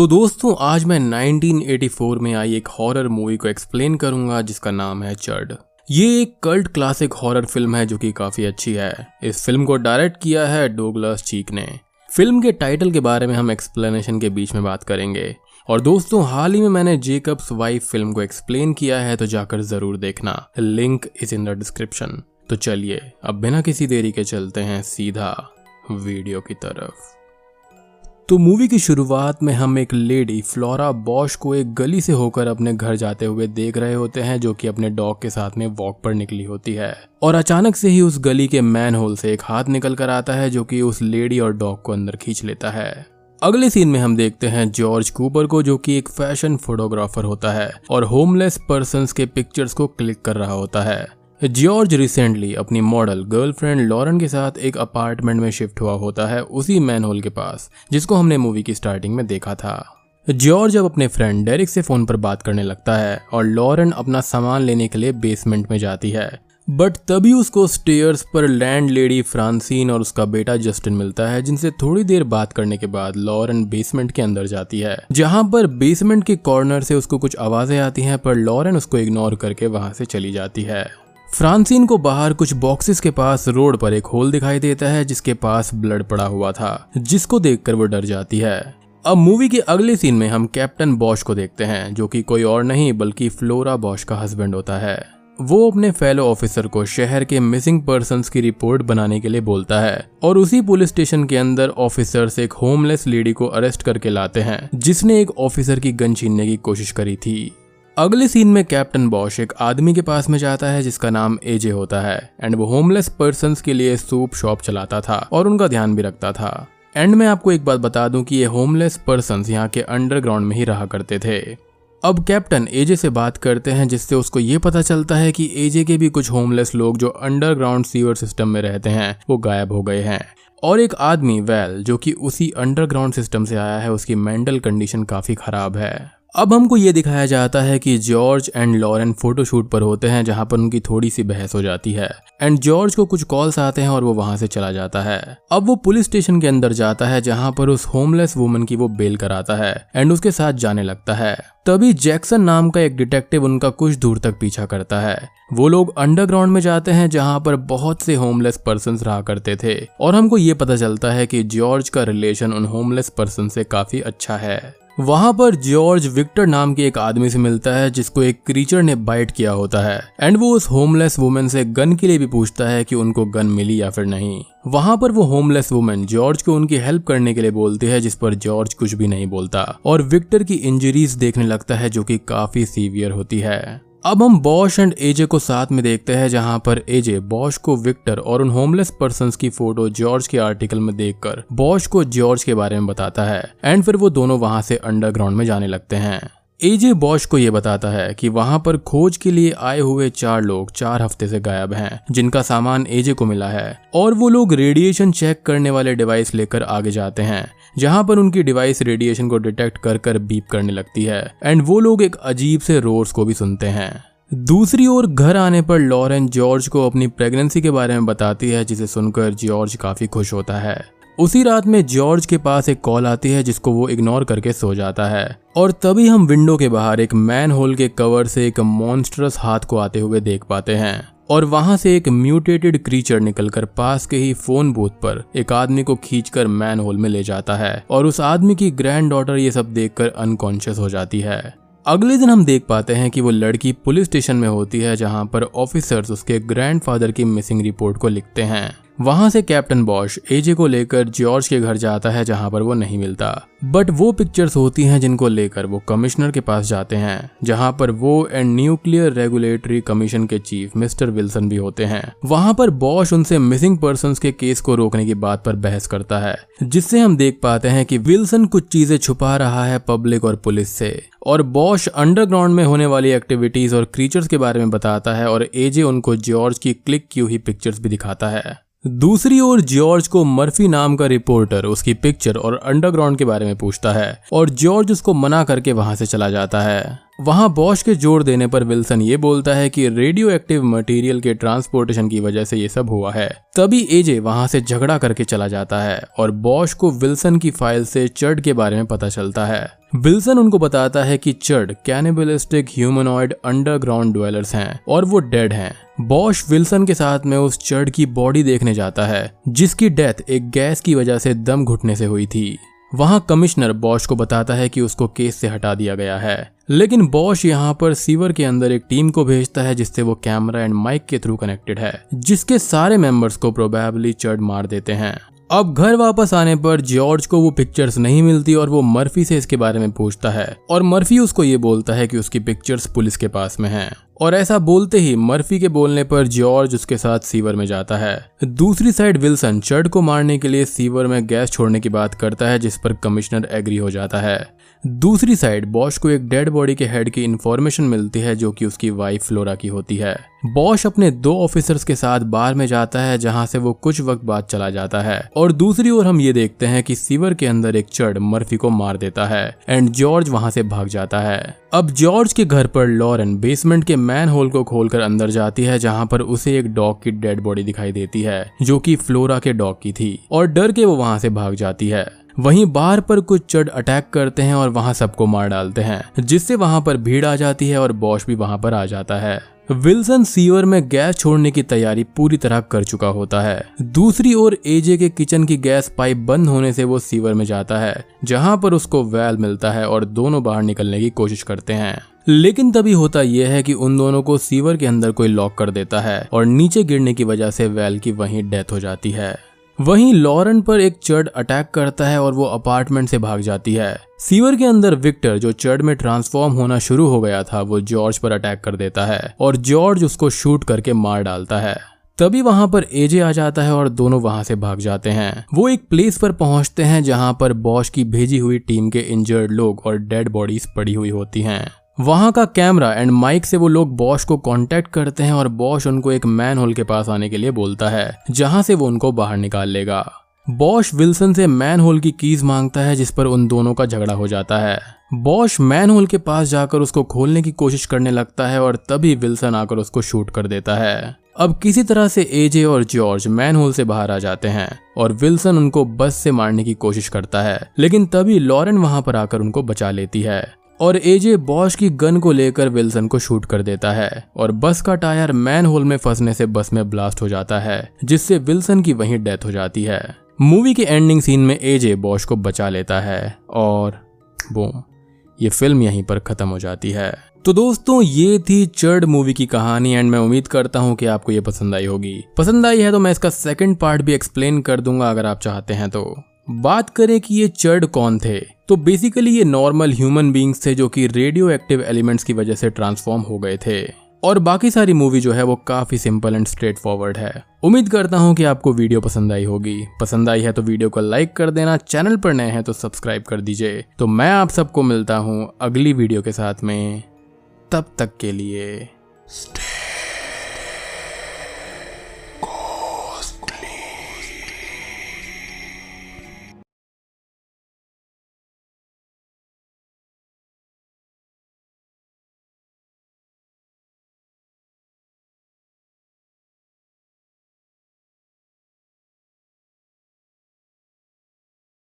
तो दोस्तों, आज मैं 1984 में आई एक हॉरर मूवी को एक्सप्लेन करूँगा, जिसका नाम है चर्ड ये एक कल्ट क्लासिक हॉरर फ़िल्म है, जो कि काफ़ी अच्छी है। इस फ़िल्म को डायरेक्ट किया है डोगलस चीक ने। फ़िल्म के टाइटल के बारे में हम एक्सप्लेनेशन के बीच में बात करेंगे। और दोस्तों, हाल ही में मैंने जेकब्स वाइफ फ़िल्म को एक्सप्लेन किया है तो जाकर ज़रूर देखना। Link is in the description तो चलिए, अब बिना किसी देरी के चलते हैं सीधा वीडियो की तरफ़। तो मूवी की शुरुआत में हम एक लेडी, फ्लोरा बॉश को एक गली से होकर अपने घर जाते हुए देख रहे होते हैं, जो कि अपने डॉग के साथ में वॉक पर निकली होती है। और अचानक से ही उस गली के मैन होल से एक हाथ निकल कर आता है, जो कि उस लेडी और डॉग को अंदर खींच लेता है। अगले सीन में हम देखते हैं जॉर्ज कूपर को, जो कि एक फ़ैशन फोटोग्राफर होता है, और होमलेस पर्सन के पिक्चर्स को क्लिक कर रहा होता है। जॉर्ज रिसेंटली अपनी मॉडल गर्लफ्रेंड लॉरन के साथ एक अपार्टमेंट में शिफ्ट हुआ होता है उसी मैन होल के पास, जिसको हमने मूवी की स्टार्टिंग में देखा था। जॉर्ज अब अपने फ्रेंड डेरिक से फ़ोन पर बात करने लगता है और लॉरन अपना सामान लेने के लिए बेसमेंट में जाती है। बट तभी उसको स्टेयर्स पर लैंड लेडी फ्रांसिन और उसका बेटा जस्टिन मिलता है, जिनसे थोड़ी देर बात करने के बाद लॉरन बेसमेंट के अंदर जाती है। जहाँ पर बेसमेंट के कॉर्नर से उसको कुछ आवाज़ें आती हैं, पर लॉरन उसको इग्नोर करके वहाँ से चली जाती है। फ्रांसीन को बाहर कुछ बॉक्सेस के पास रोड पर एक होल दिखाई देता है, जिसके पास ब्लड पड़ा हुआ था, जिसको देखकर वो डर जाती है। अब मूवी के अगले सीन में हम कैप्टन बॉश को देखते हैं, जो कि कोई और नहीं, बल्कि फ्लोरा बॉश का हस्बैंड होता है। वो अपने फेलो ऑफिसर को शहर के मिसिंग पर्सन की रिपोर्ट बनाने के लिए बोलता है, और उसी पुलिस स्टेशन के अंदर ऑफिसर्स एक होमलेस लेडी को अरेस्ट करके लाते हैं, जिसने एक ऑफिसर की गन छीनने की कोशिश करी थी। अगले सीन में कैप्टन बॉश एक आदमी के पास में जाता है, जिसका नाम एजे होता है एंड वो होमलेस पर्सन के लिए सूप शॉप चलाता था और उनका ध्यान भी रखता था। एंड मैं आपको एक बात बता दूँ कि ये होमलेस पर्सन यहाँ के अंडरग्राउंड में ही रहा करते थे। अब कैप्टन एजे से बात करते हैं, जिससे उसको ये पता चलता है कि एजे के भी कुछ होमलेस लोग जो अंडरग्राउंड सीवर सिस्टम में रहते हैं, वो गायब हो गए हैं। और एक आदमी वेल जो कि उसी अंडरग्राउंड सिस्टम से आया है, उसकी मेंटल कंडीशन काफ़ी खराब है। अब हमको ये दिखाया जाता है कि जॉर्ज एंड लॉरेन फोटोशूट पर होते हैं, जहाँ पर उनकी थोड़ी सी बहस हो जाती है। एंड जॉर्ज को कुछ कॉल्स आते हैं और वो वहाँ से चला जाता है। अब वो पुलिस स्टेशन के अंदर जाता है, जहाँ पर उस होमलेस वुमन की वो बेल कराता है एंड उसके साथ जाने लगता है। तभी जैक्सन नाम का एक डिटेक्टिव उनका कुछ दूर तक पीछा करता है। वो लोग अंडरग्राउंड में जाते हैं, जहाँ पर बहुत से होमलेस पर्सन रहा करते थे। और हमको ये पता चलता है कि जॉर्ज का रिलेशन उन होमलेस पर्सन से काफ़ी अच्छा है। वहाँ पर जॉर्ज विक्टर नाम के एक आदमी से मिलता है, जिसको एक क्रीचर ने बाइट किया होता है। एंड वो उस होमलेस वुमेन से गन के लिए भी पूछता है कि उनको गन मिली या फिर नहीं। वहाँ पर वो होमलेस वुमेन जॉर्ज को उनकी हेल्प करने के लिए बोलती है, जिस पर जॉर्ज कुछ भी नहीं बोलता। और विक्टर की इंजरीज देखने लगता है, जो कि काफ़ी सीवियर होती है। अब हम बॉश एंड एजे को साथ में देखते हैं, जहाँ पर एजे बॉश को विक्टर और उन होमलेस पर्सन की फ़ोटो जॉर्ज के आर्टिकल में देखकर बॉश को जॉर्ज के बारे में बताता है एंड फिर वो दोनों वहाँ से अंडरग्राउंड में जाने लगते हैं। एजे बॉश को यह बताता है कि वहाँ पर खोज के लिए आए हुए चार लोग चार हफ़्ते से गायब हैं, जिनका सामान एजे को मिला है, और वो लोग रेडिएशन चेक करने वाले डिवाइस लेकर आगे जाते हैं, जहाँ पर उनकी डिवाइस रेडिएशन को डिटेक्ट कर कर बीप करने लगती है एंड वो लोग एक अजीब से रोर्स को भी सुनते हैं। दूसरी ओर घर आने पर लॉरेन जॉर्ज को अपनी प्रेगनेंसी के बारे में बताती है, जिसे सुनकर जॉर्ज काफ़ी खुश होता है। उसी रात में जॉर्ज के पास एक कॉल आती है जिसको वो इग्नोर करके सो जाता है। और तभी हम विंडो के बाहर एक मैन होल के कवर से एक मॉन्स्ट्रस हाथ को आते हुए देख पाते हैं। और वहाँ से एक म्यूटेटेड क्रीचर निकलकर पास के ही फ़ोन बूथ पर एक आदमी को खींचकर मैन होल में ले जाता है। और उस आदमी की ग्रैंड डॉटर ये सब देखकर अनकॉन्शियस हो जाती है। अगले दिन हम देख पाते हैं कि वो लड़की पुलिस स्टेशन में होती है, जहाँ पर ऑफिसर्स उसके ग्रैंडफादर की मिसिंग रिपोर्ट को लिखते हैं। वहाँ से कैप्टन बॉश एजे को लेकर जॉर्ज के घर जाता है जहाँ पर वो नहीं मिलता। बट वो पिक्चर्स होती हैं जिनको लेकर वो कमिश्नर के पास जाते हैं, जहाँ पर वो एंड न्यूक्लियर रेगुलेटरी कमीशन के चीफ मिस्टर विल्सन भी होते हैं। वहाँ पर बॉश उनसे मिसिंग पर्सन के केस को रोकने की बात पर बहस करता है, जिससे हम देख पाते हैं कि विल्सन कुछ चीज़ें छुपा रहा है पब्लिक और पुलिस से। और बॉश अंडरग्राउंड में होने वाली एक्टिविटीज़ और क्रीचर्स के बारे में बताता है और एजे उनको जॉर्ज की क्लिक की हुई पिक्चर्स भी दिखाता है। दूसरी ओर, जॉर्ज को मर्फी नाम का रिपोर्टर उसकी पिक्चर और अंडरग्राउंड के बारे में पूछता है और जॉर्ज उसको मना करके वहाँ से चला जाता है। वहाँ बॉश के ज़ोर देने पर विल्सन ये बोलता है कि रेडियो एक्टिव मटेरियल के ट्रांसपोर्टेशन की वजह से ये सब हुआ है। तभी एजे वहाँ से झगड़ा करके चला जाता है और बॉश को विल्सन की फ़ाइल से चर्ड के बारे में पता चलता है। विल्सन उनको बताता है कि CHUD cannibalistic humanoid underground dwellers हैं और वो डेड हैं। बॉश विल्सन के साथ में उस चर्ड की बॉडी देखने जाता है, जिसकी डेथ एक गैस की वजह से दम घुटने से हुई थी। वहाँ कमिश्नर बॉश को बताता है कि उसको केस से हटा दिया गया है। लेकिन बॉश यहाँ पर सीवर के अंदर एक टीम को भेजता है, जिससे वो कैमरा एंड माइक के थ्रू कनेक्टेड है, जिसके सारे मेंबर्स को प्रोबेबली चढ़ मार देते हैं। अब घर वापस आने पर जॉर्ज को वो पिक्चर्स नहीं मिलती और वो मर्फी से इसके बारे में पूछता है, और मर्फी उसको ये बोलता है कि उसकी पिक्चर्स पुलिस के पास में हैं। और ऐसा बोलते ही मर्फी के बोलने पर जॉर्ज उसके साथ सीवर में जाता है। दूसरी साइड विल्सन चर्ड को मारने के लिए सीवर में गैस छोड़ने की बात करता है, जिस पर कमिश्नर एग्री हो जाता है। दूसरी साइड बॉश को एक डेड बॉडी के हेड की इंफॉर्मेशन मिलती है, जो कि उसकी वाइफ फ्लोरा की होती है। बॉश अपने दो ऑफिसर्स के साथ बार में जाता है, जहाँ से वो कुछ वक्त बाद चला जाता है। और दूसरी ओर हम ये देखते हैं कि सीवर के अंदर एक चढ़ मर्फी को मार देता है, एंड जॉर्ज वहाँ से भाग जाता है। अब जॉर्ज के घर पर लॉरेन बेसमेंट के मैन होल को खोलकर अंदर जाती है, जहाँ पर उसे एक डॉग की डेड बॉडी दिखाई देती है, जो कि फ्लोरा के डॉग की थी, और डर के वो वहाँ से भाग जाती है। वहीं बाहर पर कुछ चढ़ अटैक करते हैं और वहाँ सबको मार डालते हैं, जिससे वहाँ पर भीड़ आ जाती है और बॉश भी वहाँ पर आ जाता है। विल्सन सीवर में गैस छोड़ने की तैयारी पूरी तरह कर चुका होता है। दूसरी ओर एजे के किचन की गैस पाइप बंद होने से वो सीवर में जाता है, जहाँ पर उसको वैल मिलता है और दोनों बाहर निकलने की कोशिश करते हैं। लेकिन तभी होता यह है कि उन दोनों को सीवर के अंदर कोई लॉक कर देता है और नीचे गिरने की वजह से वैल की वहीं डेथ हो जाती है। वहीं लॉरेन पर एक चर्ड अटैक करता है और वो अपार्टमेंट से भाग जाती है। सीवर के अंदर विक्टर, जो चर्ड में ट्रांसफॉर्म होना शुरू हो गया था, वो जॉर्ज पर अटैक कर देता है और जॉर्ज उसको शूट करके मार डालता है। तभी वहाँ पर एजे आ जाता है और दोनों वहाँ से भाग जाते हैं। वो एक प्लेस पर पहुँचते हैं जहाँ पर बॉश की भेजी हुई टीम के इंजर्ड लोग और डेड बॉडीज पड़ी हुई होती हैं। वहाँ का कैमरा एंड माइक से वो लोग बॉश को कांटेक्ट करते हैं और बॉश उनको एक मैन होल के पास आने के लिए बोलता है, जहाँ से वो उनको बाहर निकाल लेगा। बॉश विल्सन से मैन होल की कीज माँगता है, जिस पर उन दोनों का झगड़ा हो जाता है। बॉश मैन होल के पास जाकर उसको खोलने की कोशिश करने लगता है और तभी विल्सन आकर उसको शूट कर देता है। अब किसी तरह से एजे और जॉर्ज मैन होल से बाहर आ जाते हैं और विल्सन उनको बस से मारने की कोशिश करता है, लेकिन तभी लॉरेन वहाँ पर आकर उनको बचा लेती है। और एजे बॉश की गन को लेकर विल्सन को शूट कर देता है और बस का टायर मैन होल में फंसने से बस में ब्लास्ट हो जाता है, जिससे विल्सन की वहीं डेथ हो जाती है। मूवी के एंडिंग सीन में एजे बॉश को बचा लेता है और बूम ये फ़िल्म यहीं पर खत्म हो जाती है। तो दोस्तों, ये थी चर्ड मूवी की कहानी एंड मैं उम्मीद करता हूँ कि आपको ये पसंद आई होगी। पसंद आई है तो मैं इसका सेकंड पार्ट भी एक्सप्लेन कर दूँगा अगर आप चाहते हैं तो। बात करें कि ये चर्ड कौन थे? तो बेसिकली ये नॉर्मल ह्यूमन बींग्स थे जो कि रेडियो एक्टिव एलिमेंट्स की वजह से ट्रांसफॉर्म हो गए थे। और बाकी सारी मूवी जो है वो काफ़ी सिंपल एंड स्ट्रेट फॉरवर्ड है। उम्मीद करता हूँ कि आपको वीडियो पसंद आई होगी। पसंद आई है तो वीडियो को लाइक कर देना चैनल पर नए हैं तो सब्सक्राइब कर दीजिए। तो मैं आप सबको मिलता हूँ अगली वीडियो के साथ में। तब तक के लिए